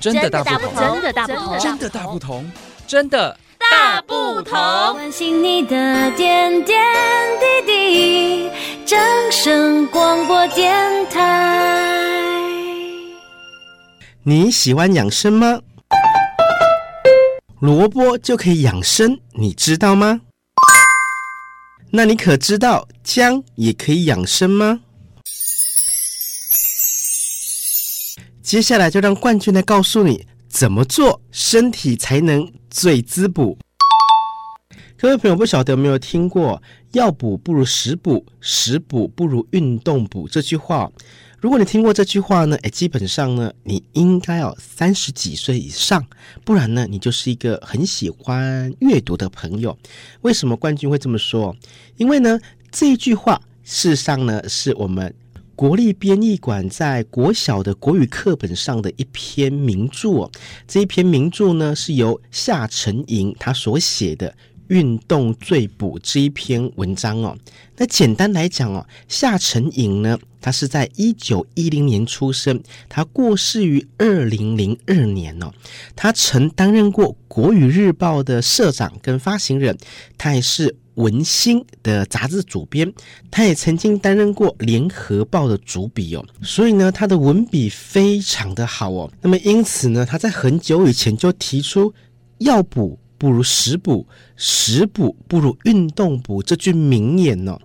真的大不同，真的大不同，真的大不同，真的大不同。关心你的点点滴滴，掌声广播电台。你喜欢养生吗？萝卜就可以养生，你知道吗？那你可知道姜也可以养生吗？接下来就让冠军来告诉你怎么做，身体才能最滋补。各位朋友，不晓得有没有听过“药补不如食补，食补不如运动补”这句话？如果你听过这句话呢，诶，基本上呢，你应该要三十几岁以上，不然呢，你就是一个很喜欢阅读的朋友。为什么冠军会这么说？因为呢，这句话事实上呢，是我们。国立编译馆在国小的国语课本上的一篇名著，这一篇名著呢，是由夏承寅他所写的《运动最补》这一篇文章哦。那简单来讲哦，夏承寅呢，他是在一九一零年出生，他过世于二零零二年哦。他曾担任过《国语日报》的社长跟发行人，他也是。文心的杂志主编，他也曾经担任过《联合报》的主笔哦，所以呢，他的文笔非常的好哦。那么因此呢，他在很久以前就提出“药补不如食补，食补不如运动补”这句名言哦。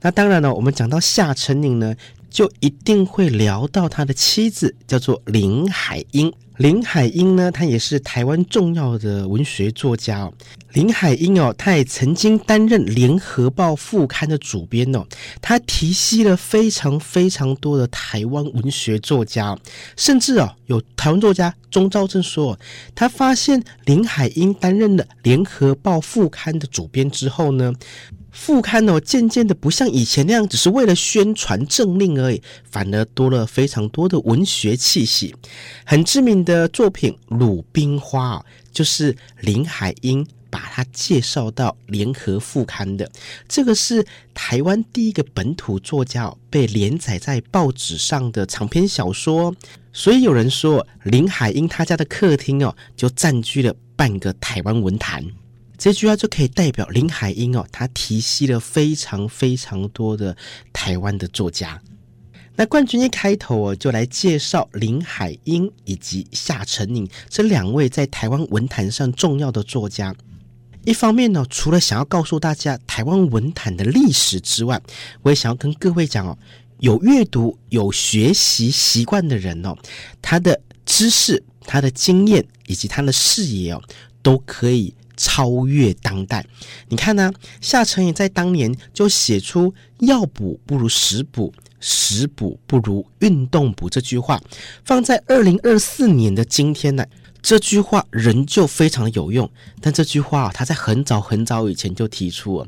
那当然了，我们讲到夏承寅呢，就一定会聊到他的妻子，叫做林海音。林海音呢，他也是台湾重要的文学作家哦。林海音哦，他也曾经担任《联合报》副刊的主编哦。他提携了非常非常多的台湾文学作家，甚至哦，有台湾作家钟兆政说，他发现林海音担任了《联合报》副刊的主编之后呢。副刊哦，渐渐的不像以前那样，只是为了宣传政令而已，反而多了非常多的文学气息。很知名的作品《鲁冰花》哦，就是林海音把它介绍到联合副刊的。这个是台湾第一个本土作家被连载在报纸上的长篇小说，所以有人说林海音他家的客厅哦，就占据了半个台湾文坛。这句话就可以代表林海音哦，他提携了非常非常多的台湾的作家。那冠军一开头哦，就来介绍林海音以及夏承寅这两位在台湾文坛上重要的作家。一方面呢，除了想要告诉大家台湾文坛的历史之外，我也想要跟各位讲哦，有阅读、有学习习惯的人哦，他的知识、他的经验以及他的视野哦，都可以。超越当代，你看呢、夏承寅在当年就写出“药补不如食补，食补不如运动补”这句话，放在二零二四年的今天呢，这句话仍旧非常有用。但这句话他在很早很早以前就提出了。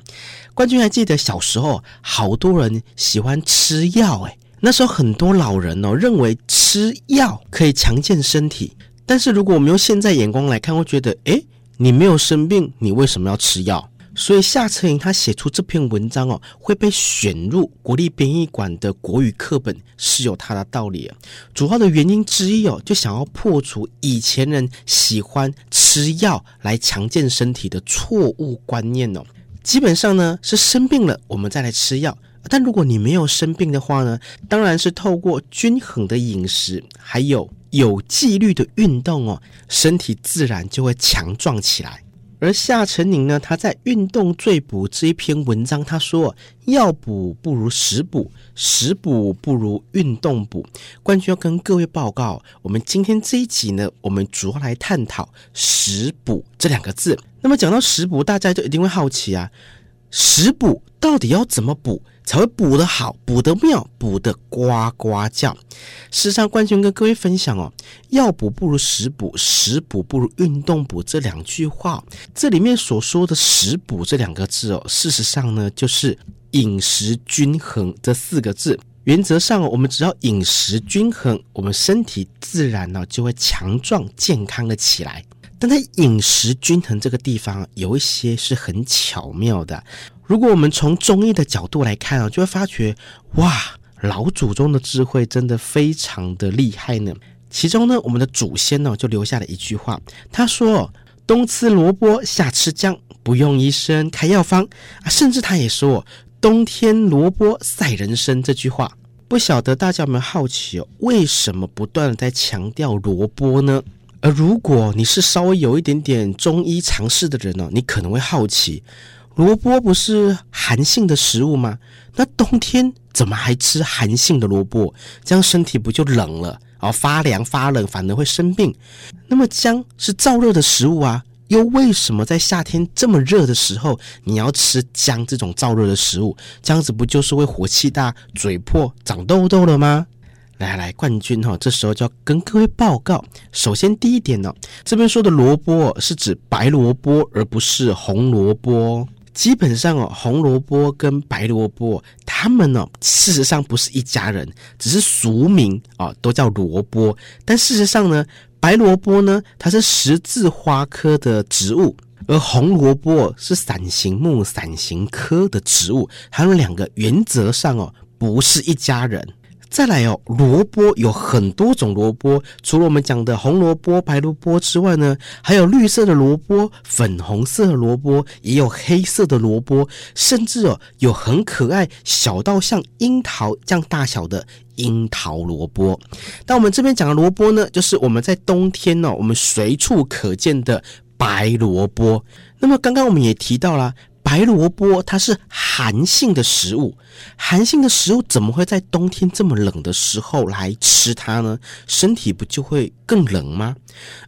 冠军还记得小时候，好多人喜欢吃药，诶，那时候很多老人哦认为吃药可以强健身体，但是如果我们用现在眼光来看，会觉得，诶。你没有生病，你为什么要吃药？所以夏承寅他写出这篇文章哦，会被选入国立编译馆的国语课本是有他的道理啊。主要的原因之一哦，就想要破除以前人喜欢吃药来强健身体的错误观念哦。基本上呢，是生病了我们再来吃药，但如果你没有生病的话呢，当然是透过均衡的饮食，还有。有纪律的运动哦，身体自然就会强壮起来。而夏承寅呢，他在《运动最补》这一篇文章，他说：“要补不如食补，食补不如运动补。”冠军要跟各位报告，我们今天这一集呢，我们主要来探讨“食补”这两个字。那么讲到食补，大家就一定会好奇啊，食补到底要怎么补？才会补得好，补得妙，补得呱呱叫。事实上，冠军跟各位分享哦，药补不如食补，食补不如运动补这两句话，这里面所说的食补这两个字哦，事实上呢，就是饮食均衡这四个字。原则上，我们只要饮食均衡，我们身体自然呢就会强壮健康的起来。但在饮食均衡这个地方，有一些是很巧妙的。如果我们从中医的角度来看啊，就会发觉哇，老祖宗的智慧真的非常的厉害呢。其中呢，我们的祖先呢就留下了一句话，他说：“冬吃萝卜，夏吃姜，不用医生开药方啊。”甚至他也说：“冬天萝卜赛人参。”这句话，不晓得大家有没有好奇哦？为什么不断的在强调萝卜呢？而如果你是稍微有一点点中医常识的人呢，你可能会好奇，萝卜不是寒性的食物吗？那冬天怎么还吃寒性的萝卜？这样身体不就冷了？哦，发凉发冷，反而会生病。那么姜是燥热的食物啊，又为什么在夏天这么热的时候，你要吃姜这种燥热的食物？这样子不就是会火气大、嘴破、长痘痘了吗？来来，冠军哈，这时候就要跟各位报告。首先第一点呢，这边说的萝卜是指白萝卜，而不是红萝卜。基本上哦，红萝卜跟白萝卜，它们呢，事实上不是一家人，只是俗名啊，都叫萝卜。但事实上呢，白萝卜呢，它是十字花科的植物，而红萝卜是伞形目伞形科的植物，它们两个原则上哦，不是一家人。再来哦，萝卜有很多种萝卜，除了我们讲的红萝卜、白萝卜之外呢，还有绿色的萝卜、粉红色的萝卜，也有黑色的萝卜，甚至哦有很可爱、小到像樱桃这样大小的樱桃萝卜。那我们这边讲的萝卜呢，就是我们在冬天呢、哦，我们随处可见的白萝卜。那么刚刚我们也提到了。白萝卜它是寒性的食物，寒性的食物怎么会在冬天这么冷的时候来吃它呢？身体不就会更冷吗？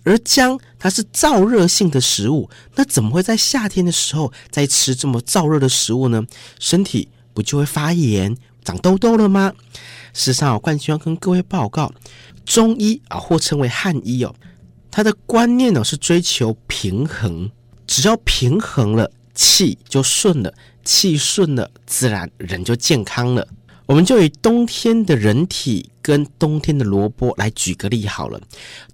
而姜它是燥热性的食物，那怎么会在夏天的时候再吃这么燥热的食物呢？身体不就会发炎、长痘痘了吗？事实上，冠军要跟各位报告，中医啊，或称为汉医哦，它的观念呢是追求平衡，只要平衡了。气就顺了，气顺了，自然人就健康了。我们就以冬天的人体跟冬天的萝卜来举个例好了。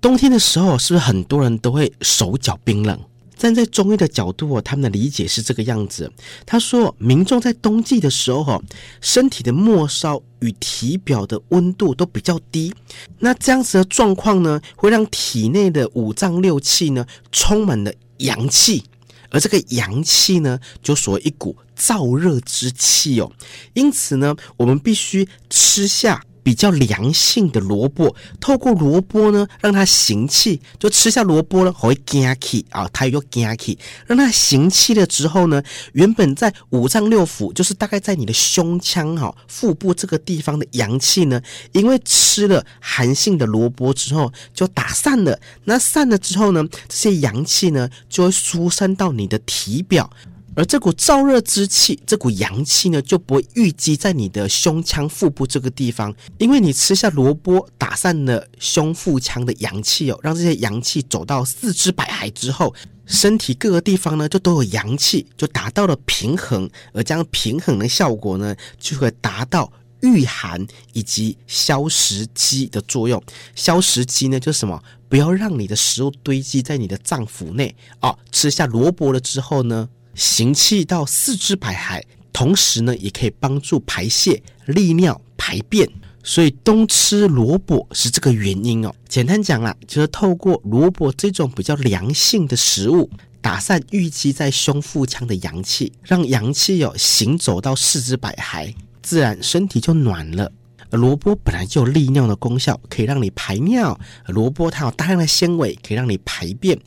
冬天的时候，是不是很多人都会手脚冰冷？站在中医的角度，他们的理解是这个样子。他说，民众在冬季的时候，身体的末梢与体表的温度都比较低，那这样子的状况呢，会让体内的五脏六气呢，充满了阳气。而这个阳气呢，就所谓一股燥热之气哦。因此呢，我们必须吃下比较凉性的萝卜，透过萝卜呢，让它行气，就吃下萝卜呢，会惊气啊，它有惊气，让它行气了之后呢，原本在五脏六腑，就是大概在你的胸腔哈、腹部这个地方的阳气呢，因为吃了寒性的萝卜之后，就打散了。那散了之后呢，这些阳气呢，就会疏散到你的体表。而这股燥热之气，这股阳气呢，就不会郁积在你的胸腔、腹部这个地方，因为你吃下萝卜，打散了胸腹腔的阳气哦，让这些阳气走到四肢百骸之后，身体各个地方呢，就都有阳气，就达到了平衡，而这样平衡的效果呢，就会达到御寒以及消食积的作用。消食积呢，就是什么？不要让你的食物堆积在你的脏腑内哦。吃下萝卜了之后呢，行气到四肢百骸，同时呢，也可以帮助排泄、利尿、排便。所以冬吃萝卜是这个原因哦。简单讲啦，就是透过萝卜这种比较凉性的食物，打散郁积在胸腹腔的阳气，让阳气哦行走到四肢百骸，自然身体就暖了。萝卜本来就有利尿的功效，可以让你排尿。萝卜它有大量的纤维，可以让你排便，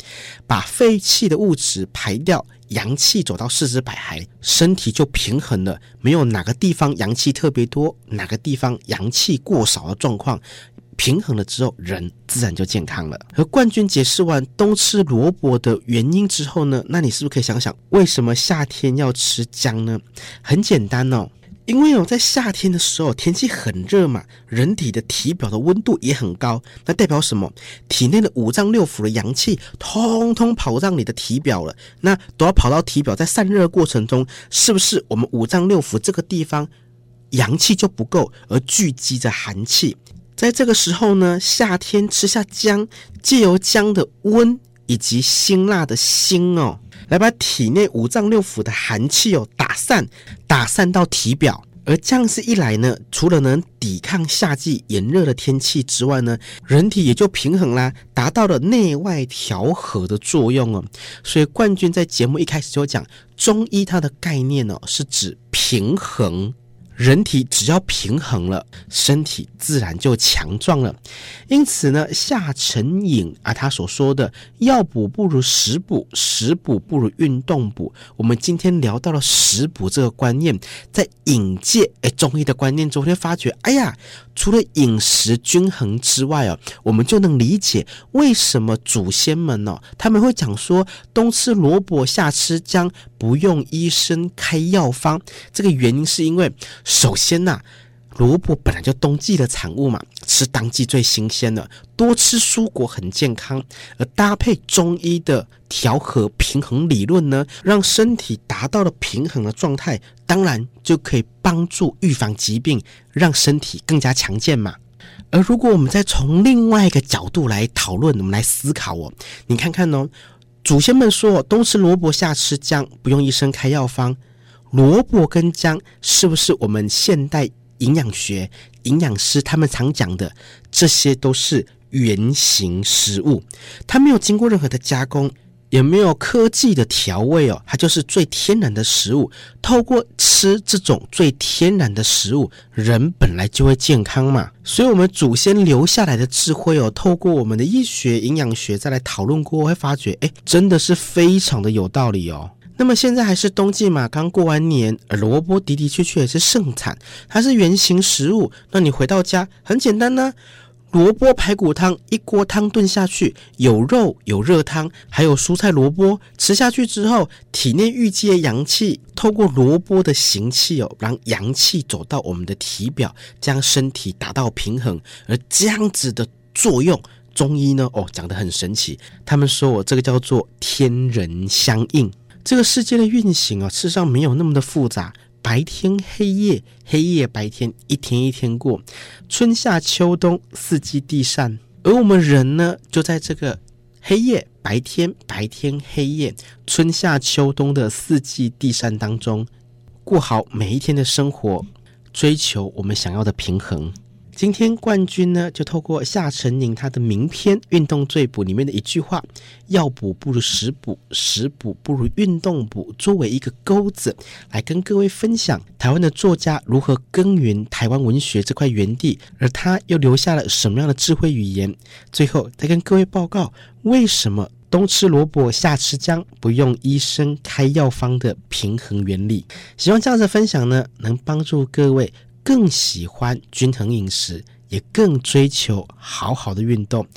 把废弃的物质排掉，阳气走到四肢百骸，身体就平衡了。没有哪个地方阳气特别多，哪个地方阳气过少的状况，平衡了之后，人自然就健康了。和冠军解释完冬吃萝卜的原因之后呢，那你是不是可以想想，为什么夏天要吃姜呢？很简单哦。因为哦，在夏天的时候，天气很热嘛，人体的体表的温度也很高，那代表什么？体内的五脏六腑的阳气通通跑到你的体表了，那都要跑到体表，在散热过程中，是不是我们五脏六腑这个地方阳气就不够，而聚集着寒气？在这个时候呢，夏天吃下姜，借由姜的温以及辛辣的辛哦。来把体内五脏六腑的寒气哦打散，打散到体表，而这样子一来呢，除了能抵抗夏季炎热的天气之外呢，人体也就平衡啦，达到了内外调和的作用哦。所以冠军在节目一开始就讲，中医它的概念哦，是指平衡。人体只要平衡了，身体自然就强壮了。因此呢，夏承寅啊，他所说的“药补不如食补，食补不如运动补”，我们今天聊到了食补这个观念，在饮界诶中医的观念中，会发觉，哎呀，除了饮食均衡之外哦，我们就能理解为什么祖先们哦，他们会讲说，冬吃萝卜，夏吃姜，不用医生开药方。这个原因是因为。首先呐、萝卜本来就冬季的产物嘛，吃当季最新鲜的，多吃蔬果很健康。而搭配中医的调和平衡理论呢，让身体达到了平衡的状态，当然就可以帮助预防疾病，让身体更加强健嘛。而如果我们再从另外一个角度来讨论，我们来思考哦，你看看哦，祖先们说冬吃萝卜，夏吃姜，不用医生开药方。萝卜跟姜是不是我们现代营养学营养师他们常讲的？这些都是原型食物，它没有经过任何的加工，也没有科技的调味哦，它就是最天然的食物。透过吃这种最天然的食物，人本来就会健康嘛。所以，我们祖先留下来的智慧哦，透过我们的医学营养学再来讨论过，会发觉，哎，真的是非常的有道理哦。那么现在还是冬季嘛，刚过完年，而萝卜的的确确也是盛产，它是圆形食物。那你回到家很简单呢、啊，萝卜排骨汤一锅汤炖下去，有肉有热汤，还有蔬菜萝卜，吃下去之后，体内郁积的阳气透过萝卜的行气哦，让阳气走到我们的体表，将身体达到平衡。而这样子的作用，中医呢哦讲得很神奇，他们说我这个叫做天人相应。这个世界的运行啊，事实上没有那么的复杂。白天黑夜，黑夜白天，一天一天过，春夏秋冬四季递嬗。而我们人呢，就在这个黑夜白天、白天黑夜、春夏秋冬的四季递嬗当中，过好每一天的生活，追求我们想要的平衡。今天冠军呢，就透过夏承寅他的名篇《运动最补》里面的一句话：“药补不如食补，食补不如运动补”，作为一个钩子，来跟各位分享台湾的作家如何耕耘台湾文学这块园地，而他又留下了什么样的智慧语言。最后再跟各位报告，为什么冬吃萝卜，夏吃姜，不用医生开药方的平衡原理。希望这样的分享呢，能帮助各位。更喜欢均衡饮食，也更追求好好的运动。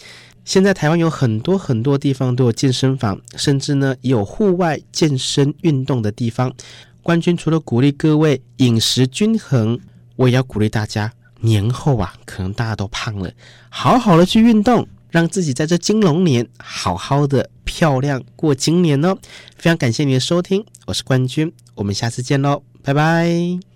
现在台湾有很多很多地方都有健身房，甚至呢也有户外健身运动的地方。冠军除了鼓励各位饮食均衡，我也要鼓励大家，年后啊，可能大家都胖了，好好的去运动，让自己在这金龙年好好的漂亮过今年哦。非常感谢你的收听，我是冠军，我们下次见喽，拜拜。